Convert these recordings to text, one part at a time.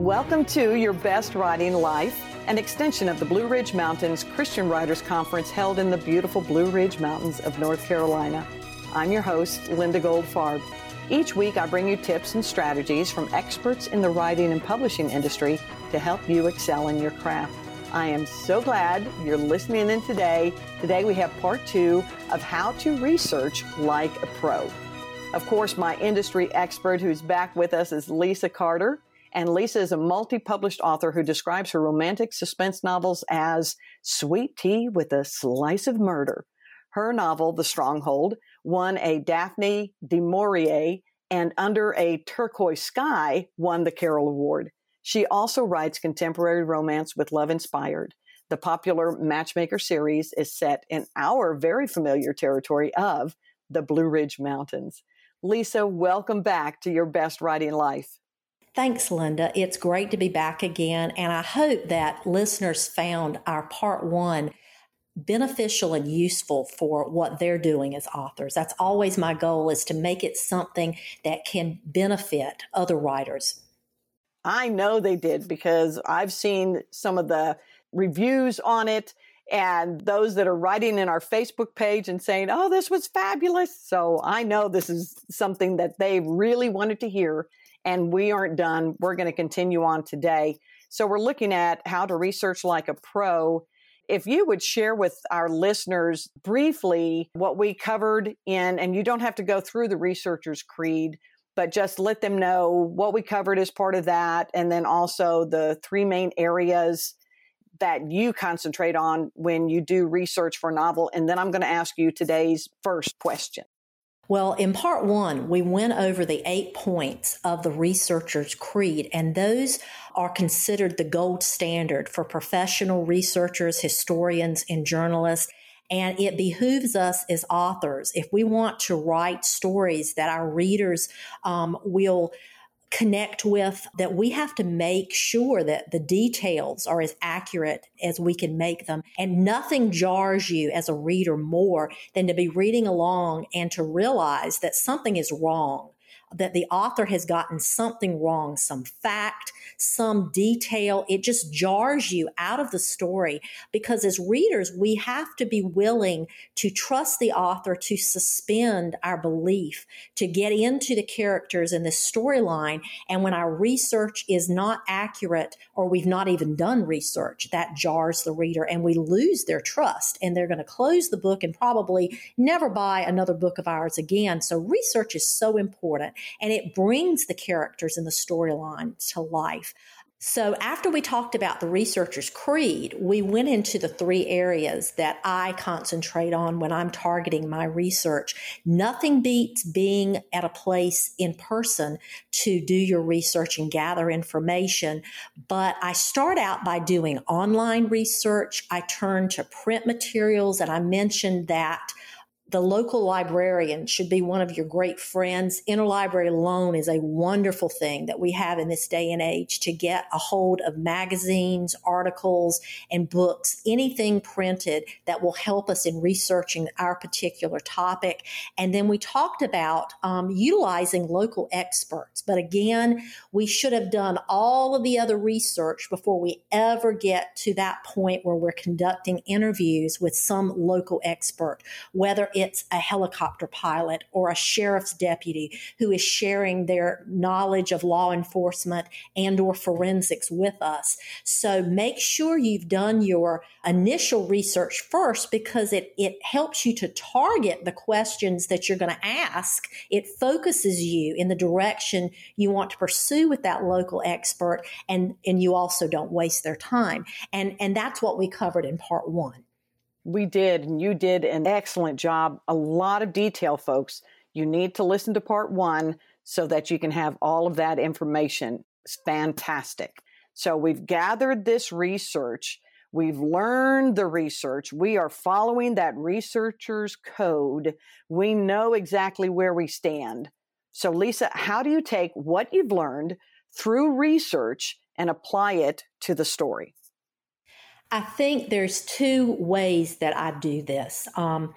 Welcome to Your Best Writing Life, an extension of the Blue Ridge Mountains Christian Writers Conference held in the beautiful Blue Ridge Mountains of North Carolina. I'm your host, Linda Goldfarb. Each week, I bring you tips and strategies from experts in the writing and publishing industry to help you excel in your craft. I am so glad you're listening in today. Today, we have part two of how to research like a pro. Of course, my industry expert who's back with us is Lisa Carter. And Lisa is a multi-published author who describes her romantic suspense novels as sweet tea with a slice of murder. Her novel, The Stronghold, won a Daphne du Maurier and Under a Turquoise Sky won the Carol Award. She also writes contemporary romance with love inspired. The popular Matchmaker series is set in our very familiar territory of the Blue Ridge Mountains. Lisa, welcome back to your best writing life. Thanks, Linda. It's great to be back again. And I hope that listeners found our part one beneficial and useful for what they're doing as authors. That's always my goal is to make it something that can benefit other writers. I know they did because I've seen some of the reviews on it and those that are writing in our Facebook page and saying, Oh, this was fabulous. So I know this is something that they really wanted to hear and we aren't done. We're going to continue on today. So we're looking at how to research like a pro. If you would share with our listeners briefly what we covered in, and you don't have to go through the researcher's creed, but just let them know what we covered as part of that. And then also the three main areas that you concentrate on when you do research for a novel. And then I'm going to ask you today's first question. Well, in part one, we went over the eight points of the researcher's creed, and those are considered the gold standard for professional researchers, historians, and journalists. And it behooves us as authors, if we want to write stories that our readers um, will connect with that we have to make sure that the details are as accurate as we can make them. And nothing jars you as a reader more than to be reading along and to realize that something is wrong that the author has gotten something wrong, some fact, some detail. It just jars you out of the story because as readers, we have to be willing to trust the author to suspend our belief, to get into the characters and the storyline. And when our research is not accurate or we've not even done research, that jars the reader and we lose their trust and they're going to close the book and probably never buy another book of ours again. So research is so important and it brings the characters and the storyline to life. So after we talked about the researcher's creed, we went into the three areas that I concentrate on when I'm targeting my research. Nothing beats being at a place in person to do your research and gather information. But I start out by doing online research. I turn to print materials and I mentioned that the local librarian should be one of your great friends. Interlibrary loan is a wonderful thing that we have in this day and age to get a hold of magazines, articles, and books, anything printed that will help us in researching our particular topic. And then we talked about um, utilizing local experts. But again, we should have done all of the other research before we ever get to that point where we're conducting interviews with some local expert, whether it's a helicopter pilot or a sheriff's deputy who is sharing their knowledge of law enforcement and or forensics with us. So make sure you've done your initial research first because it, it helps you to target the questions that you're going to ask. It focuses you in the direction you want to pursue with that local expert and, and you also don't waste their time. And, and that's what we covered in part one. We did, and you did an excellent job. A lot of detail, folks. You need to listen to part one so that you can have all of that information. It's fantastic. So we've gathered this research. We've learned the research. We are following that researcher's code. We know exactly where we stand. So, Lisa, how do you take what you've learned through research and apply it to the story? I think there's two ways that I do this. Um,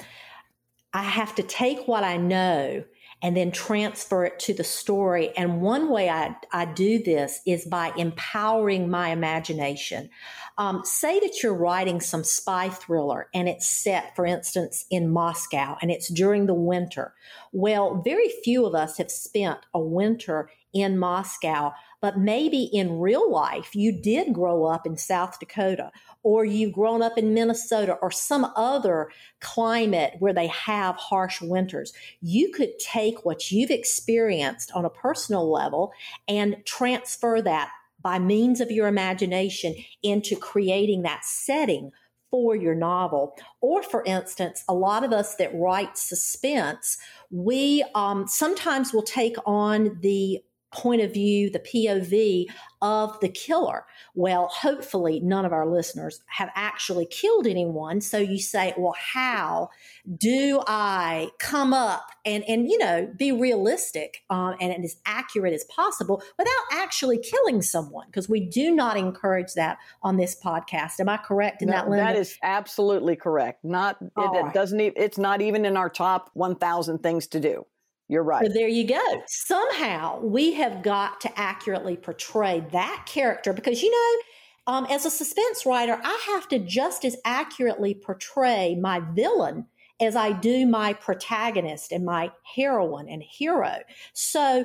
I have to take what I know and then transfer it to the story. And one way I, I do this is by empowering my imagination. Um, say that you're writing some spy thriller and it's set, for instance, in Moscow and it's during the winter. Well, very few of us have spent a winter in Moscow, but maybe in real life you did grow up in South Dakota or you've grown up in Minnesota or some other climate where they have harsh winters. You could take what you've experienced on a personal level and transfer that by means of your imagination into creating that setting for your novel. Or, for instance, a lot of us that write suspense, we um, sometimes will take on the point of view, the POV of the killer. Well, hopefully, none of our listeners have actually killed anyone. So you say, well, how do I come up and, and you know, be realistic um, and, and as accurate as possible without actually killing someone? Because we do not encourage that on this podcast. Am I correct in no, that, Linda? That is absolutely correct. Not, it, right. it doesn't, even, it's not even in our top 1,000 things to do. You're right. So there you go. Somehow we have got to accurately portray that character because, you know, um, as a suspense writer, I have to just as accurately portray my villain as I do my protagonist and my heroine and hero. So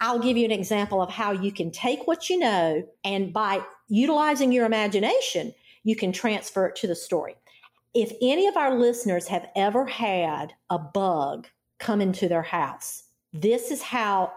I'll give you an example of how you can take what you know and by utilizing your imagination, you can transfer it to the story. If any of our listeners have ever had a bug come into their house. This is how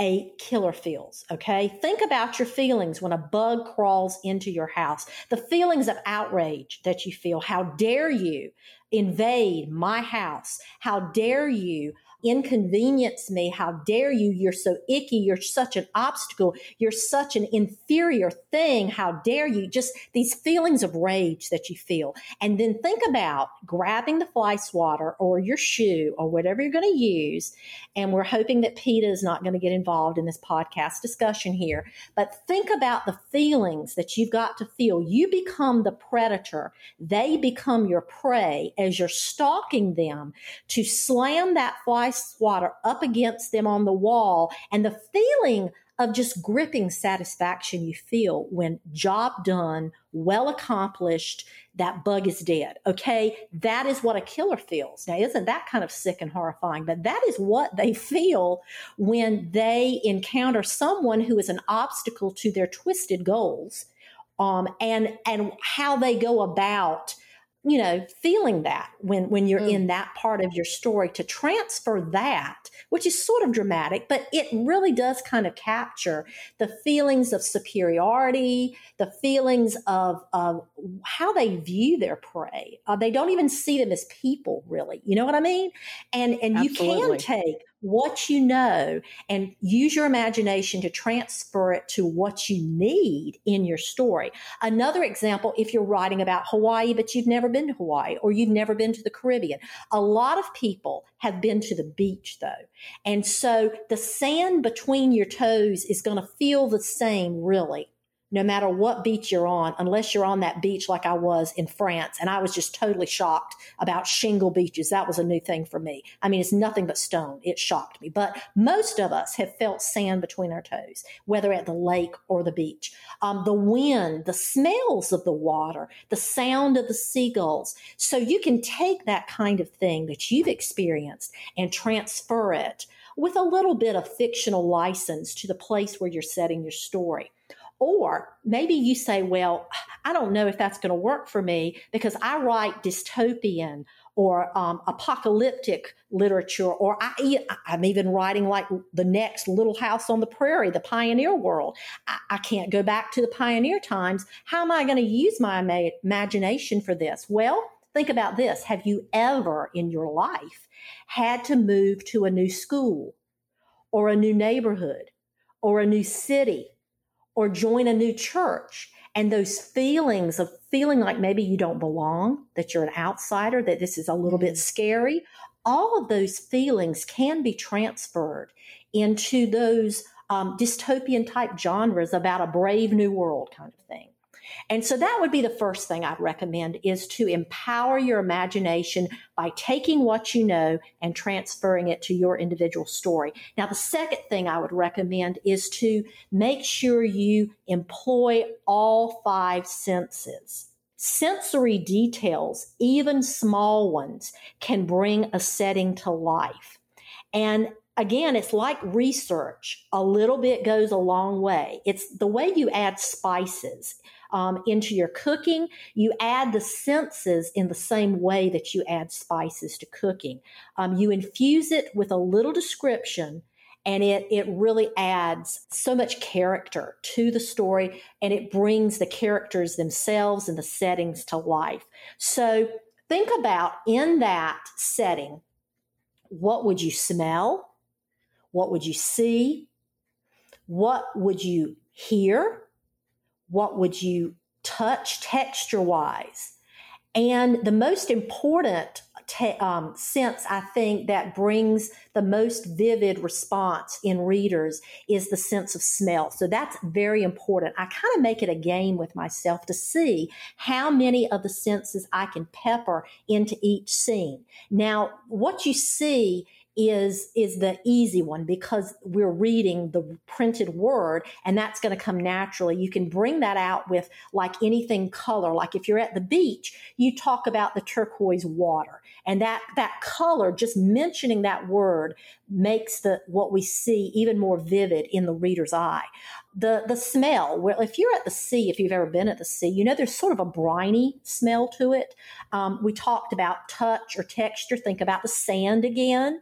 a killer feels. Okay. Think about your feelings when a bug crawls into your house, the feelings of outrage that you feel. How dare you invade my house? How dare you inconvenience me. How dare you? You're so icky. You're such an obstacle. You're such an inferior thing. How dare you? Just these feelings of rage that you feel. And then think about grabbing the fly swatter or your shoe or whatever you're going to use. And we're hoping that PETA is not going to get involved in this podcast discussion here. But think about the feelings that you've got to feel. You become the predator. They become your prey as you're stalking them to slam that fly swatter up against them on the wall and the feeling of just gripping satisfaction you feel when job done, well accomplished, that bug is dead. Okay. That is what a killer feels. Now, isn't that kind of sick and horrifying? But that is what they feel when they encounter someone who is an obstacle to their twisted goals. Um, and, and how they go about you know feeling that when when you're mm. in that part of your story to transfer that which is sort of dramatic but it really does kind of capture the feelings of superiority the feelings of of how they view their prey uh, they don't even see them as people really you know what i mean and and Absolutely. you can take what you know and use your imagination to transfer it to what you need in your story. Another example, if you're writing about Hawaii, but you've never been to Hawaii or you've never been to the Caribbean, a lot of people have been to the beach though. And so the sand between your toes is going to feel the same really no matter what beach you're on, unless you're on that beach like I was in France. And I was just totally shocked about shingle beaches. That was a new thing for me. I mean, it's nothing but stone. It shocked me. But most of us have felt sand between our toes, whether at the lake or the beach. Um, the wind, the smells of the water, the sound of the seagulls. So you can take that kind of thing that you've experienced and transfer it with a little bit of fictional license to the place where you're setting your story. Or maybe you say, well, I don't know if that's going to work for me because I write dystopian or um, apocalyptic literature, or I, am even writing like the next Little House on the Prairie, the pioneer world. I, I can't go back to the pioneer times. How am I going to use my ima- imagination for this? Well, think about this. Have you ever in your life had to move to a new school or a new neighborhood or a new city or join a new church. And those feelings of feeling like maybe you don't belong, that you're an outsider, that this is a little bit mm. scary, all of those feelings can be transferred into those um, dystopian type genres about a brave new world kind of thing. And so that would be the first thing I'd recommend is to empower your imagination by taking what you know and transferring it to your individual story. Now, the second thing I would recommend is to make sure you employ all five senses. Sensory details, even small ones, can bring a setting to life. And again, it's like research. A little bit goes a long way. It's the way you add spices um, into your cooking. You add the senses in the same way that you add spices to cooking. Um, you infuse it with a little description and it it really adds so much character to the story and it brings the characters themselves and the settings to life so think about in that setting what would you smell what would you see what would you hear what would you touch texture wise and the most important te- um, sense I think that brings the most vivid response in readers is the sense of smell. So that's very important. I kind of make it a game with myself to see how many of the senses I can pepper into each scene. Now, what you see is is the easy one because we're reading the printed word and that's going to come naturally. You can bring that out with like anything color. Like if you're at the beach you talk about the turquoise water and that that color just mentioning that word makes the what we see even more vivid in the reader's eye. The the smell well if you're at the sea if you've ever been at the sea you know there's sort of a briny smell to it. Um, we talked about touch or texture. Think about the sand again.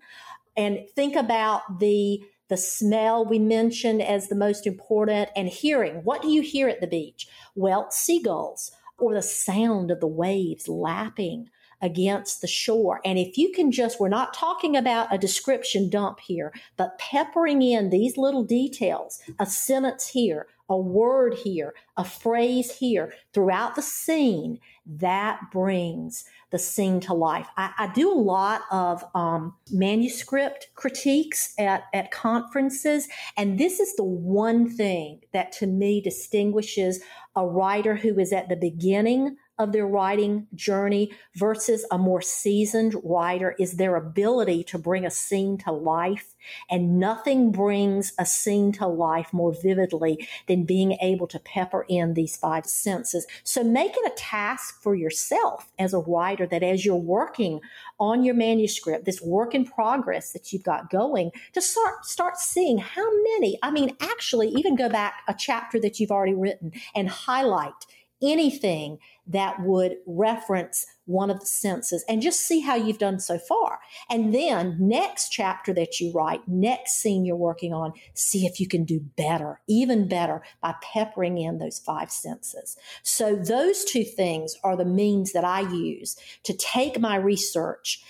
And think about the the smell we mentioned as the most important and hearing. What do you hear at the beach? Well seagulls or the sound of the waves lapping against the shore. And if you can just, we're not talking about a description dump here, but peppering in these little details, a sentence here, a word here, a phrase here throughout the scene, that brings the scene to life. I, I do a lot of um, manuscript critiques at, at conferences, and this is the one thing that to me distinguishes a writer who is at the beginning of their writing journey versus a more seasoned writer is their ability to bring a scene to life. And nothing brings a scene to life more vividly than being able to pepper in these five senses. So make it a task for yourself as a writer that as you're working on your manuscript, this work in progress that you've got going, to start start seeing how many, I mean, actually even go back a chapter that you've already written and highlight anything that would reference one of the senses and just see how you've done so far. And then next chapter that you write, next scene you're working on, see if you can do better, even better by peppering in those five senses. So those two things are the means that I use to take my research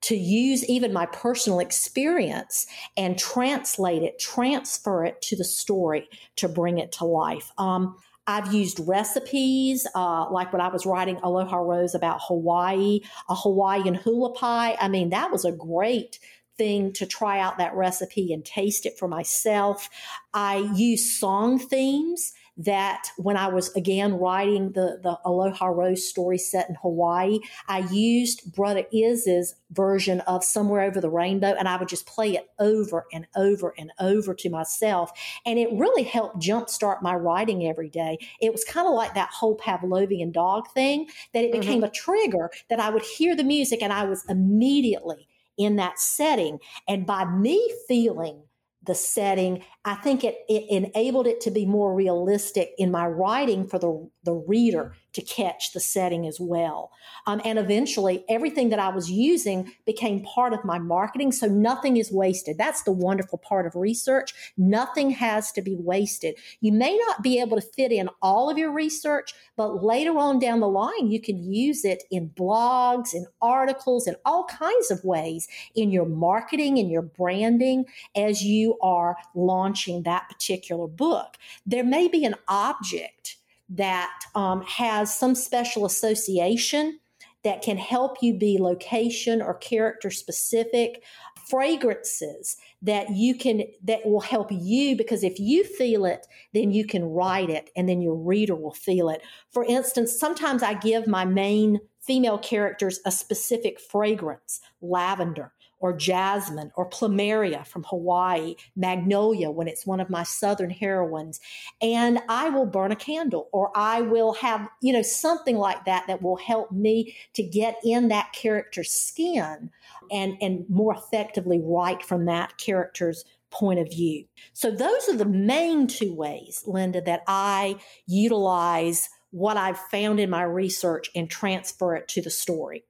to use even my personal experience and translate it, transfer it to the story to bring it to life. Um, I've used recipes, uh, like when I was writing Aloha Rose about Hawaii, a Hawaiian hula pie. I mean, that was a great thing to try out that recipe and taste it for myself. I use song themes that when I was again writing the, the Aloha Rose story set in Hawaii, I used Brother Iz's version of Somewhere Over the Rainbow and I would just play it over and over and over to myself. And it really helped jumpstart my writing every day. It was kind of like that whole Pavlovian dog thing that it became mm-hmm. a trigger that I would hear the music and I was immediately in that setting. And by me feeling the setting. I think it, it enabled it to be more realistic in my writing for the, the reader to catch the setting as well. Um, and eventually, everything that I was using became part of my marketing. So nothing is wasted. That's the wonderful part of research. Nothing has to be wasted. You may not be able to fit in all of your research, but later on down the line, you can use it in blogs, in articles, in all kinds of ways in your marketing, in your branding as you are launching that particular book. There may be an object that um, has some special association that can help you be location or character specific fragrances that you can that will help you because if you feel it then you can write it and then your reader will feel it. For instance sometimes i give my main female characters a specific fragrance lavender or jasmine or plumeria from Hawaii, magnolia when it's one of my southern heroines. And I will burn a candle or I will have, you know, something like that that will help me to get in that character's skin and, and more effectively write from that character's point of view. So those are the main two ways, Linda, that I utilize what I've found in my research and transfer it to the story.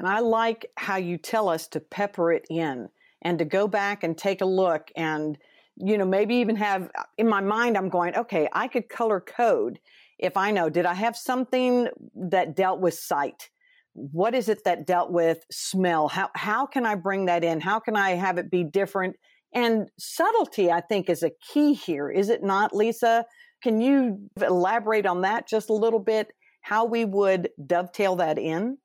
And I like how you tell us to pepper it in and to go back and take a look and, you know, maybe even have in my mind, I'm going, okay, I could color code if I know, did I have something that dealt with sight? What is it that dealt with smell? How, how can I bring that in? How can I have it be different? And subtlety, I think, is a key here, is it not, Lisa? Can you elaborate on that just a little bit? How we would dovetail that in?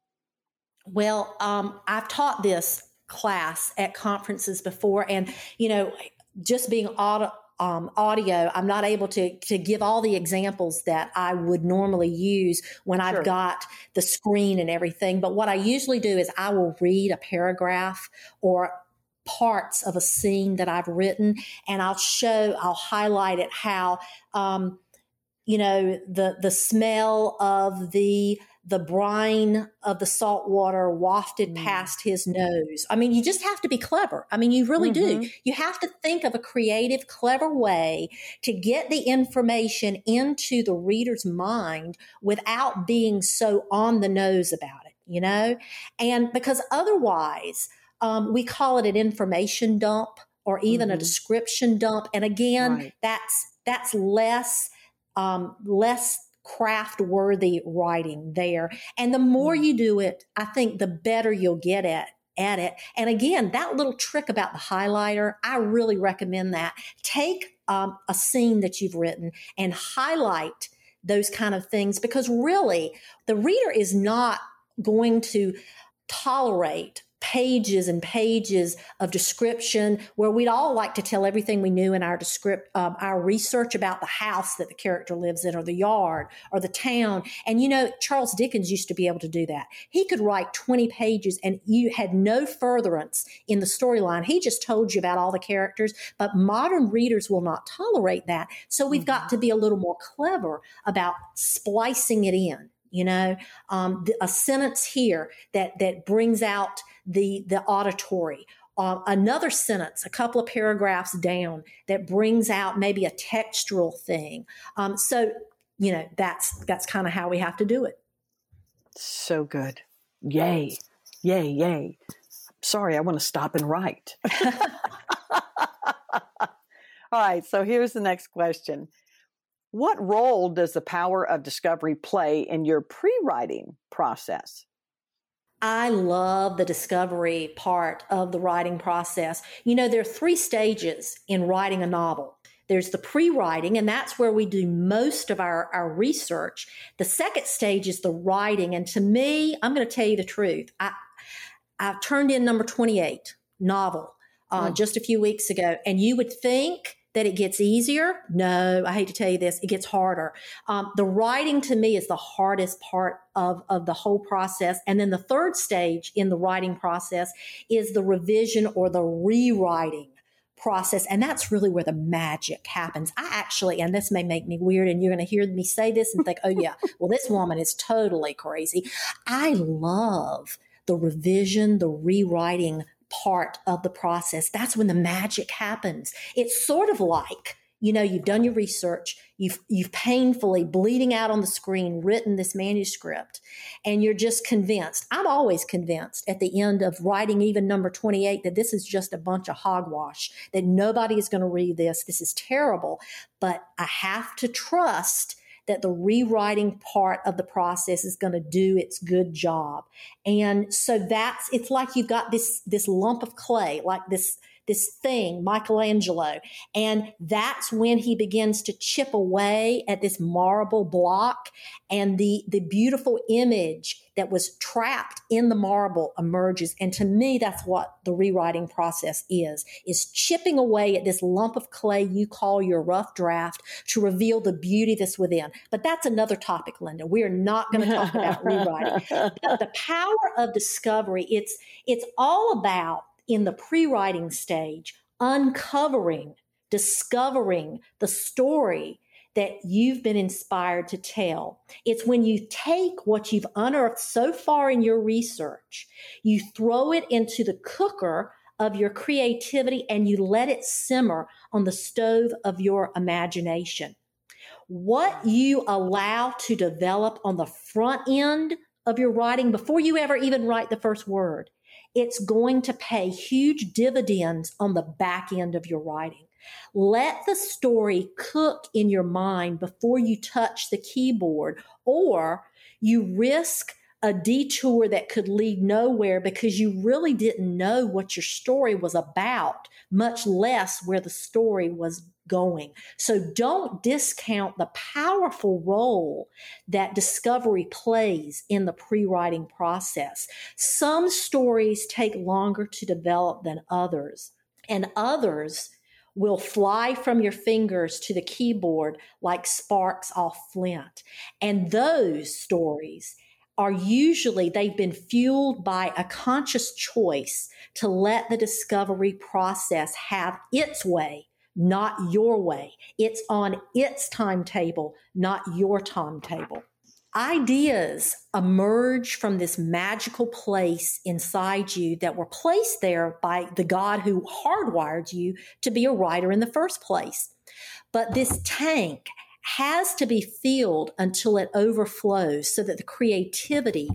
Well, um, I've taught this class at conferences before, and you know, just being auto, um, audio, I'm not able to to give all the examples that I would normally use when sure. I've got the screen and everything. But what I usually do is I will read a paragraph or parts of a scene that I've written, and I'll show, I'll highlight it how. Um, you know the the smell of the the brine of the salt water wafted mm. past his nose. I mean, you just have to be clever. I mean, you really mm-hmm. do. You have to think of a creative, clever way to get the information into the reader's mind without being so on the nose about it, you know? And because otherwise, um, we call it an information dump or even mm-hmm. a description dump. And again, right. that's that's less um, less craft worthy writing there. And the more mm. you do it, I think the better you'll get at at it. And again, that little trick about the highlighter, I really recommend that. Take um, a scene that you've written and highlight those kind of things because really the reader is not going to tolerate pages and pages of description where we'd all like to tell everything we knew in our descript um, our research about the house that the character lives in or the yard or the town. And you know charles dickens used to be able to do that. He could write 20 pages and you had no furtherance in the storyline. He just told you about all the characters but modern readers will not tolerate that. So we've mm-hmm. got to be a little more clever about splicing it in you know? Um, a sentence here that that brings out the the auditory. Uh, another sentence a couple of paragraphs down that brings out maybe a textural thing. Um, so you know that's that's kind of how we have to do it. So good. Yay. Yay yay. Sorry i want to stop and write. All right so here's the next question. What role does the power of discovery play in your pre writing process? I love the discovery part of the writing process. You know, there are three stages in writing a novel. There's the pre writing, and that's where we do most of our, our research. The second stage is the writing. And to me, I'm going to tell you the truth. I, I turned in number 28 novel uh, mm. just a few weeks ago, and you would think that it gets easier. No, I hate to tell you this, it gets harder. Um, the writing to me is the hardest part of, of the whole process. And then the third stage in the writing process is the revision or the rewriting process. And that's really where the magic happens. I actually, and this may make me weird, and you're going to hear me say this and think, oh, yeah, well, this woman is totally crazy. I love the revision, the rewriting part of the process. That's when the magic happens. It's sort of like, you know, you've done your research, you've you've painfully bleeding out on the screen written this manuscript and you're just convinced. I'm always convinced at the end of writing even number 28 that this is just a bunch of hogwash, that nobody is going to read this. This is terrible, but I have to trust that the rewriting part of the process is going to do its good job. And so that's, it's like you've got this, this lump of clay, like this, this thing, Michelangelo. And that's when he begins to chip away at this marble block and the, the beautiful image that was trapped in the marble emerges. And to me, that's what the rewriting process is, is chipping away at this lump of clay you call your rough draft to reveal the beauty that's within. But that's another topic, Linda. We are not going to talk about rewriting. But the power of discovery, it's, it's all about in the pre-writing stage, uncovering, discovering the story that you've been inspired to tell. It's when you take what you've unearthed so far in your research, you throw it into the cooker of your creativity and you let it simmer on the stove of your imagination. What you allow to develop on the front end of your writing before you ever even write the first word, it's going to pay huge dividends on the back end of your writing. Let the story cook in your mind before you touch the keyboard, or you risk a detour that could lead nowhere because you really didn't know what your story was about, much less where the story was going. So don't discount the powerful role that discovery plays in the pre writing process. Some stories take longer to develop than others, and others will fly from your fingers to the keyboard like sparks off flint. And those stories are usually they've been fueled by a conscious choice to let the discovery process have its way, not your way. It's on its timetable, not your timetable ideas emerge from this magical place inside you that were placed there by the God who hardwired you to be a writer in the first place. But this tank has to be filled until it overflows so that the creativity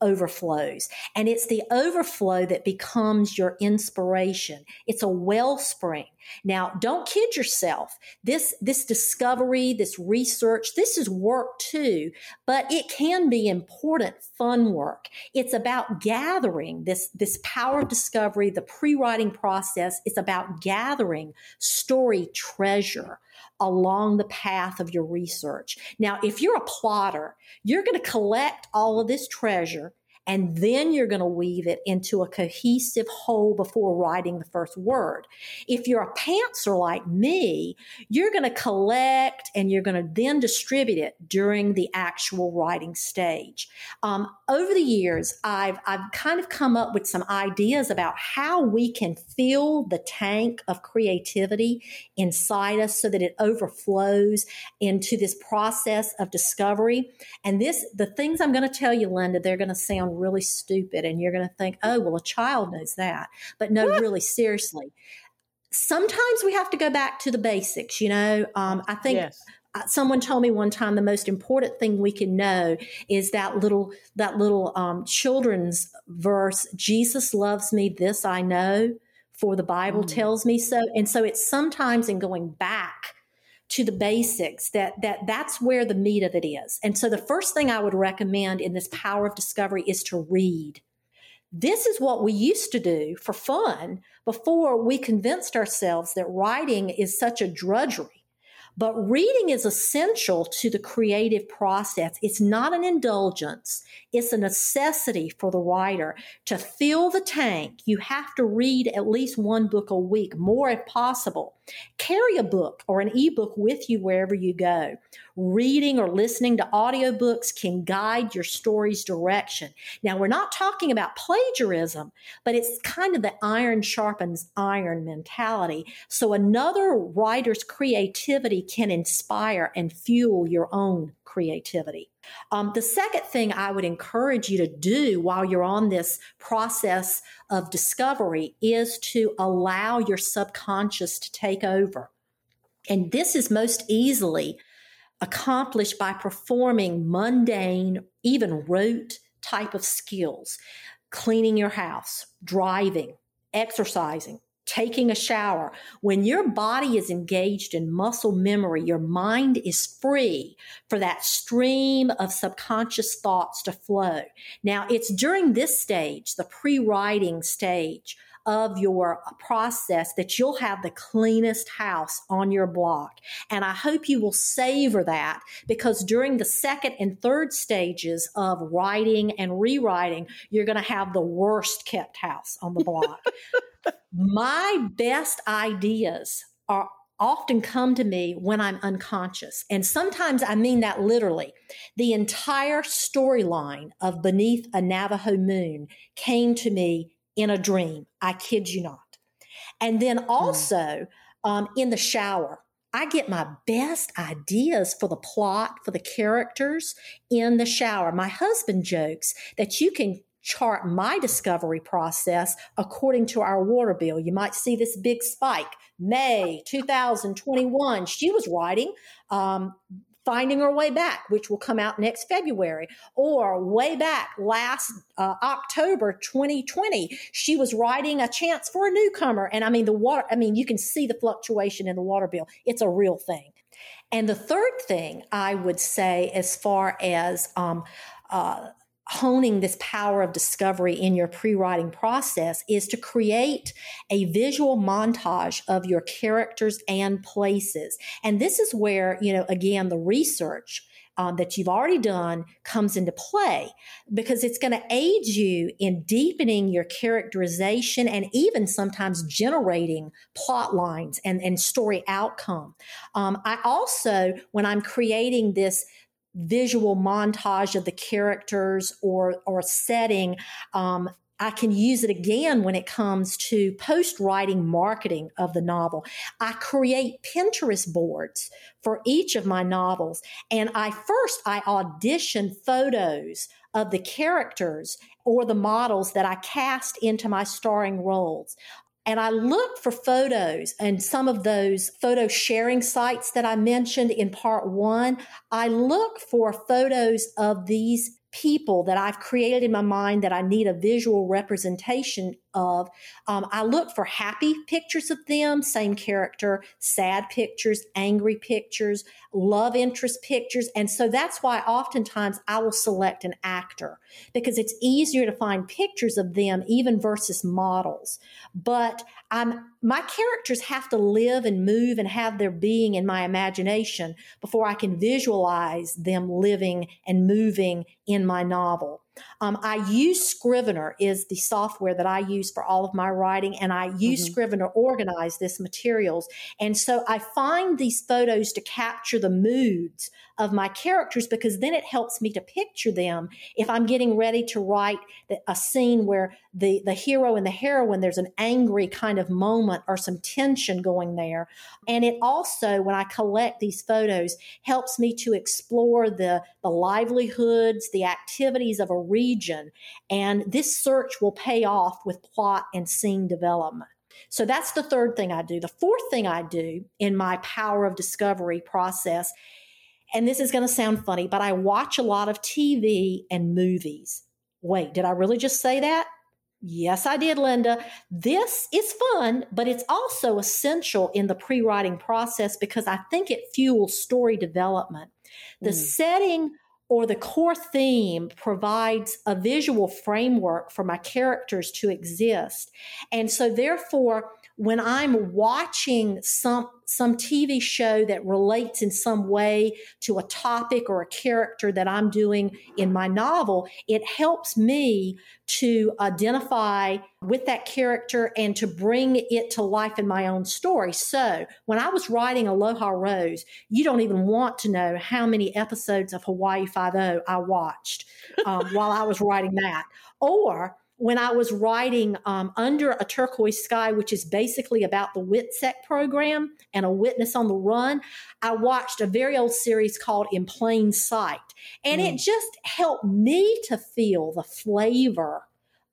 overflows. And it's the overflow that becomes your inspiration. It's a wellspring. Now, don't kid yourself. This, this discovery, this research, this is work too, but it can be important, fun work. It's about gathering this, this power of discovery, the pre-writing process. It's about gathering story treasure along the path of your research. Now, if you're a plotter, you're going to collect all of this treasure and then you're going to weave it into a cohesive whole before writing the first word. If you're a pantser like me, you're going to collect and you're going to then distribute it during the actual writing stage. Um, over the years, I've, I've kind of come up with some ideas about how we can fill the tank of creativity inside us so that it overflows into this process of discovery. And this, the things I'm going to tell you, Linda, they're going to sound really stupid and you're going to think, oh, well, a child knows that. But no, really, seriously. Sometimes we have to go back to the basics, you know. Um, I think yes. Uh, someone told me one time the most important thing we can know is that little that little um, children's verse jesus loves me this i know for the bible mm. tells me so and so it's sometimes in going back to the basics that that that's where the meat of it is. And so the first thing I would recommend in this power of discovery is to read. This is what we used to do for fun before we convinced ourselves that writing is such a drudgery but reading is essential to the creative process. It's not an indulgence. It's a necessity for the writer to fill the tank. You have to read at least one book a week, more if possible. Carry a book or an ebook with you wherever you go. Reading or listening to audiobooks can guide your story's direction. Now, we're not talking about plagiarism, but it's kind of the iron sharpens iron mentality. So another writer's creativity can inspire and fuel your own creativity. Um, the second thing I would encourage you to do while you're on this process of discovery is to allow your subconscious to take over. And this is most easily accomplished by performing mundane, even rote type of skills cleaning your house, driving, exercising, taking a shower. When your body is engaged in muscle memory, your mind is free for that stream of subconscious thoughts to flow. Now, it's during this stage, the pre writing stage, of your process that you'll have the cleanest house on your block. And I hope you will savor that because during the second and third stages of writing and rewriting, you're going to have the worst kept house on the block. My best ideas are often come to me when I'm unconscious. And sometimes I mean that literally. The entire storyline of Beneath a Navajo Moon came to me in a dream. I kid you not. And then hmm. also mm. um, in the shower, I get my best ideas for the plot, for the characters in the shower. My husband jokes that you can chart my discovery process according to our water bill. You might see this big spike. May 2021, she was writing um, Finding Her Way Back, which will come out next February, or way back last uh, October 2020, she was writing A Chance for a Newcomer. And I mean, the water, I mean, you can see the fluctuation in the water bill. It's a real thing. And the third thing I would say, as far as um, uh, honing this power of discovery in your pre-writing process is to create a visual montage of your characters and places. And this is where, you know, again, the research um, that you've already done comes into play because it's going to aid you in deepening your characterization and even sometimes generating plot lines and, and story outcome. Um, I also, when I'm creating this visual montage of the characters or or setting um, I can use it again when it comes to post writing marketing of the novel. I create Pinterest boards for each of my novels. And I first, I audition photos of the characters or the models that I cast into my starring roles. And I looked for photos and some of those photo sharing sites that I mentioned in part one. I look for photos of these people that I've created in my mind that I need a visual representation of. Um, I look for happy pictures of them, same character, sad pictures, angry pictures, love interest pictures. And so that's why oftentimes I will select an actor because it's easier to find pictures of them even versus models. But I'm my characters have to live and move and have their being in my imagination before I can visualize them living and moving in my novel. Um, I use Scrivener is the software that I use for all of my writing, and I use mm-hmm. Scrivener organize this materials. And so I find these photos to capture the moods of my characters because then it helps me to picture them if I'm getting ready to write a scene where the the hero and the heroine there's an angry kind of moment or some tension going there. And it also when I collect these photos helps me to explore the the livelihoods, the activities of a region. And this search will pay off with plot and scene development. So that's the third thing I do. The fourth thing I do in my power of discovery process, and this is going to sound funny, but I watch a lot of TV and movies. Wait, did I really just say that? Yes, I did, Linda. This is fun, but it's also essential in the pre writing process because I think it fuels story development. The mm. setting or the core theme provides a visual framework for my characters to exist. And so, therefore, when I'm watching some some TV show that relates in some way to a topic or a character that I'm doing in my novel, it helps me to identify with that character and to bring it to life in my own story. So when I was writing Aloha Rose, you don't even want to know how many episodes of Hawaii Five-O I watched um, while I was writing that. Or when I was writing um, Under a Turquoise Sky, which is basically about the WITSEC program and a witness on the run, I watched a very old series called In Plain Sight. And mm. it just helped me to feel the flavor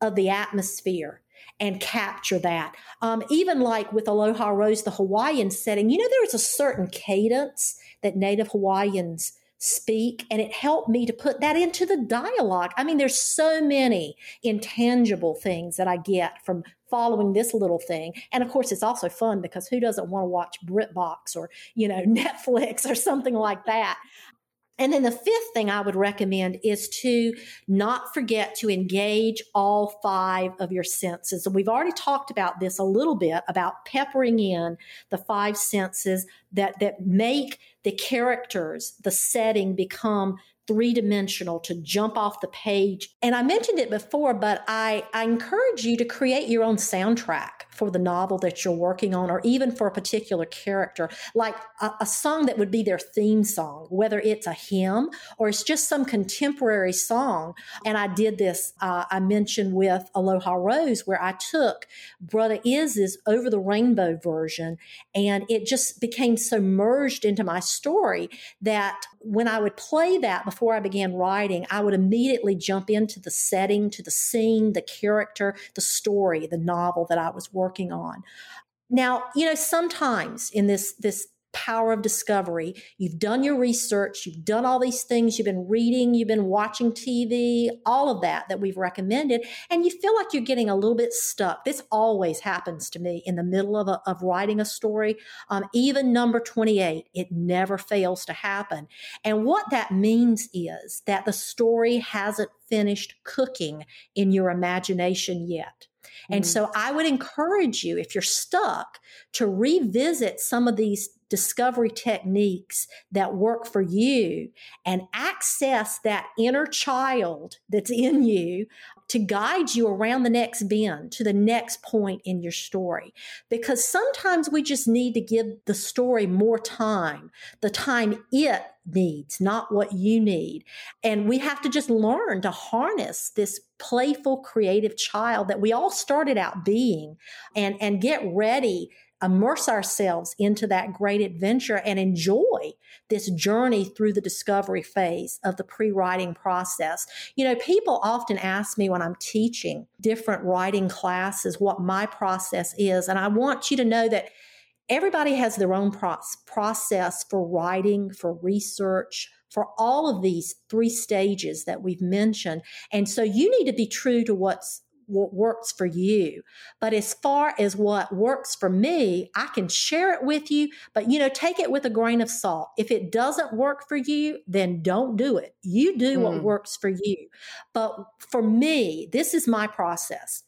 of the atmosphere and capture that. Um, even like with Aloha Rose, the Hawaiian setting, you know, there is a certain cadence that Native Hawaiians speak and it helped me to put that into the dialogue. I mean, there's so many intangible things that I get from following this little thing. And of course, it's also fun because who doesn't want to watch BritBox or, you know, Netflix or something like that? And then the fifth thing I would recommend is to not forget to engage all five of your senses. And we've already talked about this a little bit about peppering in the five senses that, that make the characters, the setting become three dimensional to jump off the page. And I mentioned it before, but I, I encourage you to create your own soundtrack for the novel that you're working on, or even for a particular character, like a, a song that would be their theme song, whether it's a hymn or it's just some contemporary song. And I did this, uh, I mentioned with Aloha Rose, where I took Brother Iz's Over the Rainbow version, and it just became so merged into my story that when I would play that before I began writing, I would immediately jump into the setting, to the scene, the character, the story, the novel that I was working on. Now, you know, sometimes in this this power of discovery. You've done your research, you've done all these things, you've been reading, you've been watching TV, all of that that we've recommended, and you feel like you're getting a little bit stuck. This always happens to me in the middle of, a, of writing a story. Um, even number 28, it never fails to happen. And what that means is that the story hasn't finished cooking in your imagination yet. And mm-hmm. so I would encourage you, if you're stuck, to revisit some of these discovery techniques that work for you and access that inner child that's in you to guide you around the next bend to the next point in your story. Because sometimes we just need to give the story more time, the time it needs, not what you need. And we have to just learn to harness this playful, creative child that we all started out being and, and get ready immerse ourselves into that great adventure and enjoy this journey through the discovery phase of the pre-writing process. You know, people often ask me when I'm teaching different writing classes what my process is, and I want you to know that everybody has their own process for writing, for research, for all of these three stages that we've mentioned. And so you need to be true to what's what works for you. But as far as what works for me, I can share it with you, but you know, take it with a grain of salt. If it doesn't work for you, then don't do it. You do mm. what works for you. But for me, this is my process.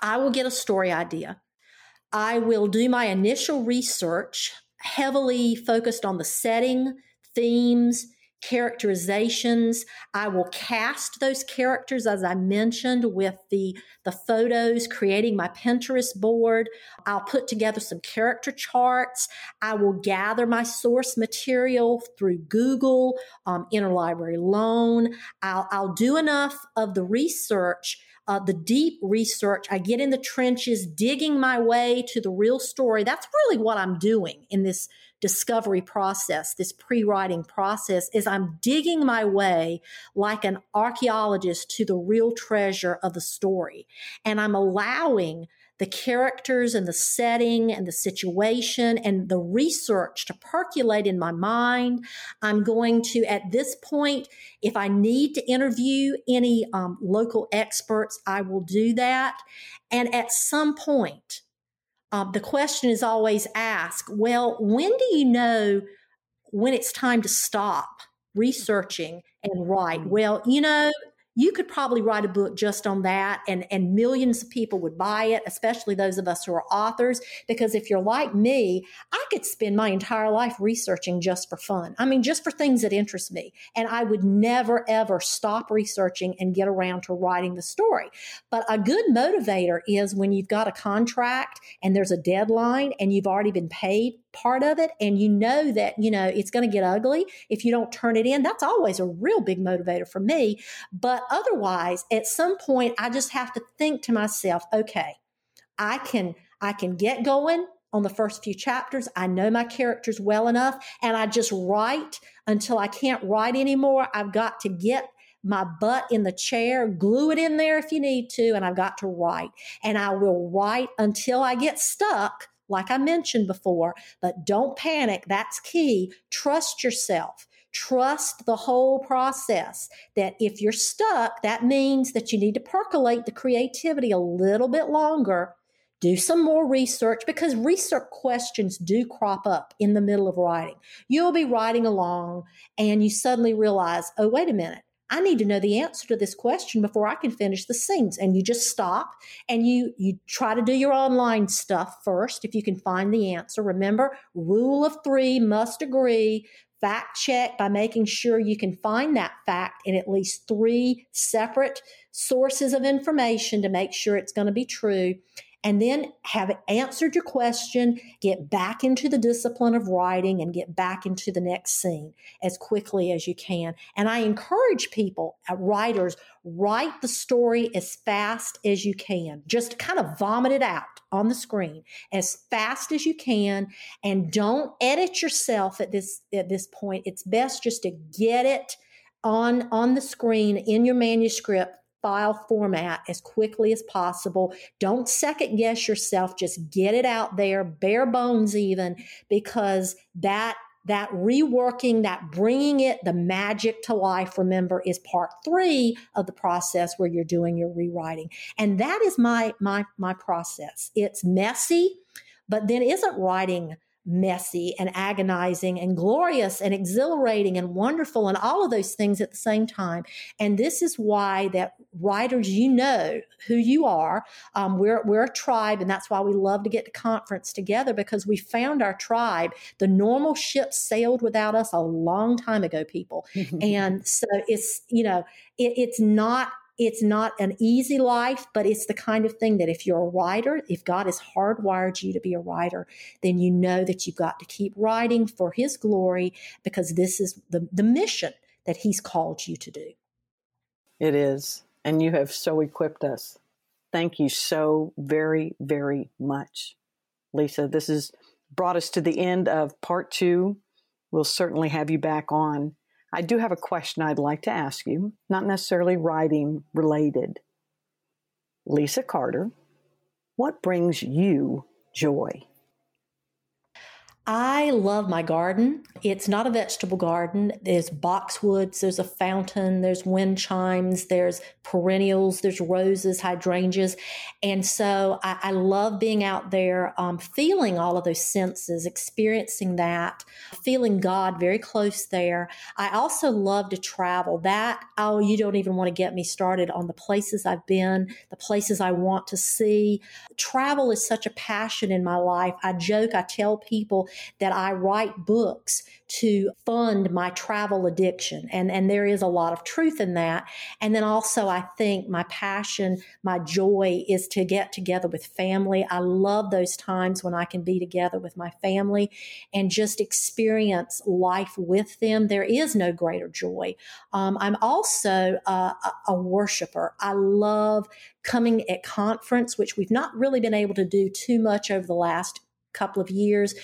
I will get a story idea. I will do my initial research, heavily focused on the setting, themes, characterizations. I will cast those characters, as I mentioned, with the, the photos, creating my Pinterest board. I'll put together some character charts. I will gather my source material through Google, um, Interlibrary Loan. I'll, I'll do enough of the research uh, the deep research. I get in the trenches, digging my way to the real story. That's really what I'm doing in this discovery process, this pre-writing process, is I'm digging my way like an archaeologist to the real treasure of the story. And I'm allowing the characters and the setting and the situation and the research to percolate in my mind. I'm going to, at this point, if I need to interview any um, local experts, I will do that. And at some point, uh, the question is always asked well, when do you know when it's time to stop researching and write? Well, you know, you could probably write a book just on that and, and millions of people would buy it, especially those of us who are authors. Because if you're like me, I could spend my entire life researching just for fun. I mean, just for things that interest me. And I would never, ever stop researching and get around to writing the story. But a good motivator is when you've got a contract and there's a deadline and you've already been paid part of it and you know that you know it's going to get ugly if you don't turn it in. That's always a real big motivator for me. But otherwise at some point i just have to think to myself okay i can i can get going on the first few chapters. I know my characters well enough and i just write until i can't write anymore. I've got to get my butt in the chair, glue it in there if you need to, and I've got to write. And I will write until I get stuck like I mentioned before, but don't panic. That's key. Trust yourself. Trust the whole process. That if you're stuck, that means that you need to percolate the creativity a little bit longer do some more research because research questions do crop up in the middle of writing. You'll be writing along and you suddenly realize, oh, wait a minute. I need to know the answer to this question before I can finish the scenes. And you just stop and you you try to do your online stuff first if you can find the answer. Remember, rule of 3 must agree. Fact check by making sure you can find that fact in at least 3 separate sources of information to make sure it's going to be true and then have answered your question, get back into the discipline of writing and get back into the next scene as quickly as you can. And I encourage people, uh, writers, write the story as fast as you can. Just kind of vomit it out on the screen as fast as you can and don't edit yourself at this at this point. It's best just to get it on on the screen in your manuscript file format as quickly as possible. Don't second guess yourself. Just get it out there, bare bones even, because that that reworking, that bringing it, the magic to life, remember, is part three of the process where you're doing your rewriting. And that is my my my process. It's messy, but then isn't writing messy and agonizing and glorious and exhilarating and wonderful and all of those things at the same time. And this is why that writers, you know who you are. Um, we're, we're a tribe and that's why we love to get to conference together because we found our tribe. The normal ship sailed without us a long time ago, people. and so it's, you know, it, it's not it's not an easy life, but it's the kind of thing that if you're a writer, if God has hardwired you to be a writer, then you know that you've got to keep writing for His glory because this is the, the mission that He's called you to do. It is. And you have so equipped us. Thank you so very, very much. Lisa, this has brought us to the end of part two. We'll certainly have you back on I do have a question I'd like to ask you, not necessarily writing related. Lisa Carter, what brings you joy? I love my garden. It's not a vegetable garden. There's boxwoods, there's a fountain, there's wind chimes, there's perennials, there's roses, hydrangeas. And so I, I love being out there, um, feeling all of those senses, experiencing that, feeling God very close there. I also love to travel. That, oh, you don't even want to get me started on the places I've been, the places I want to see. Travel is such a passion in my life. I joke, I tell people, that I write books to fund my travel addiction. And, and there is a lot of truth in that. And then also, I think my passion, my joy is to get together with family. I love those times when I can be together with my family and just experience life with them. There is no greater joy. Um, I'm also a, a worshiper. I love coming at conference, which we've not really been able to do too much over the last couple of years.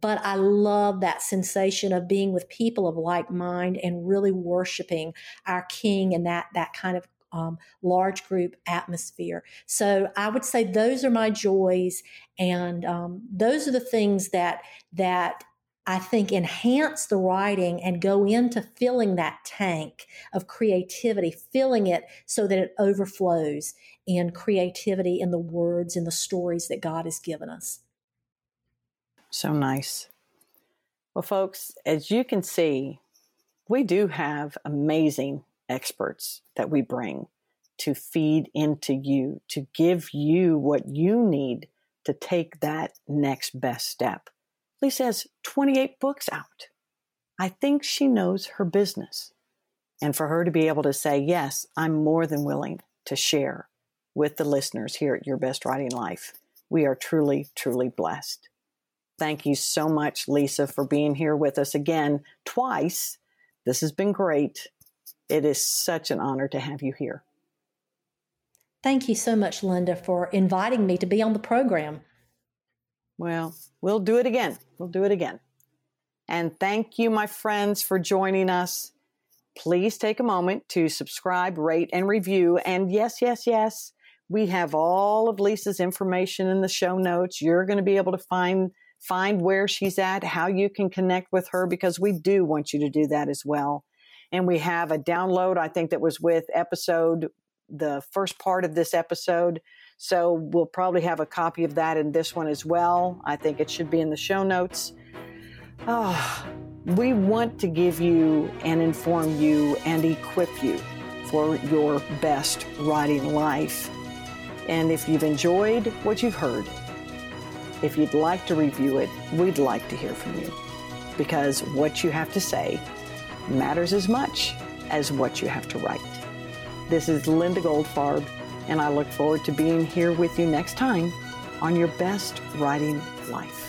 But I love that sensation of being with people of like mind and really worshiping our King and that that kind of um, large group atmosphere. So I would say those are my joys, and um, those are the things that that I think enhance the writing and go into filling that tank of creativity, filling it so that it overflows in creativity in the words and the stories that God has given us. So nice. Well, folks, as you can see, we do have amazing experts that we bring to feed into you, to give you what you need to take that next best step. Lisa has 28 books out. I think she knows her business. And for her to be able to say, yes, I'm more than willing to share with the listeners here at Your Best Writing Life, we are truly, truly blessed. Thank you so much, Lisa, for being here with us again twice. This has been great. It is such an honor to have you here. Thank you so much, Linda, for inviting me to be on the program. Well, we'll do it again. We'll do it again. And thank you, my friends, for joining us. Please take a moment to subscribe, rate, and review. And yes, yes, yes, we have all of Lisa's information in the show notes. You're going to be able to find find where she's at, how you can connect with her, because we do want you to do that as well. And we have a download, I think that was with episode the first part of this episode. So we'll probably have a copy of that in this one as well. I think it should be in the show notes. Oh, we want to give you and inform you and equip you for your best writing life. And if you've enjoyed what you've heard, if you'd like to review it, we'd like to hear from you because what you have to say matters as much as what you have to write. This is Linda Goldfarb, and I look forward to being here with you next time on your best writing life.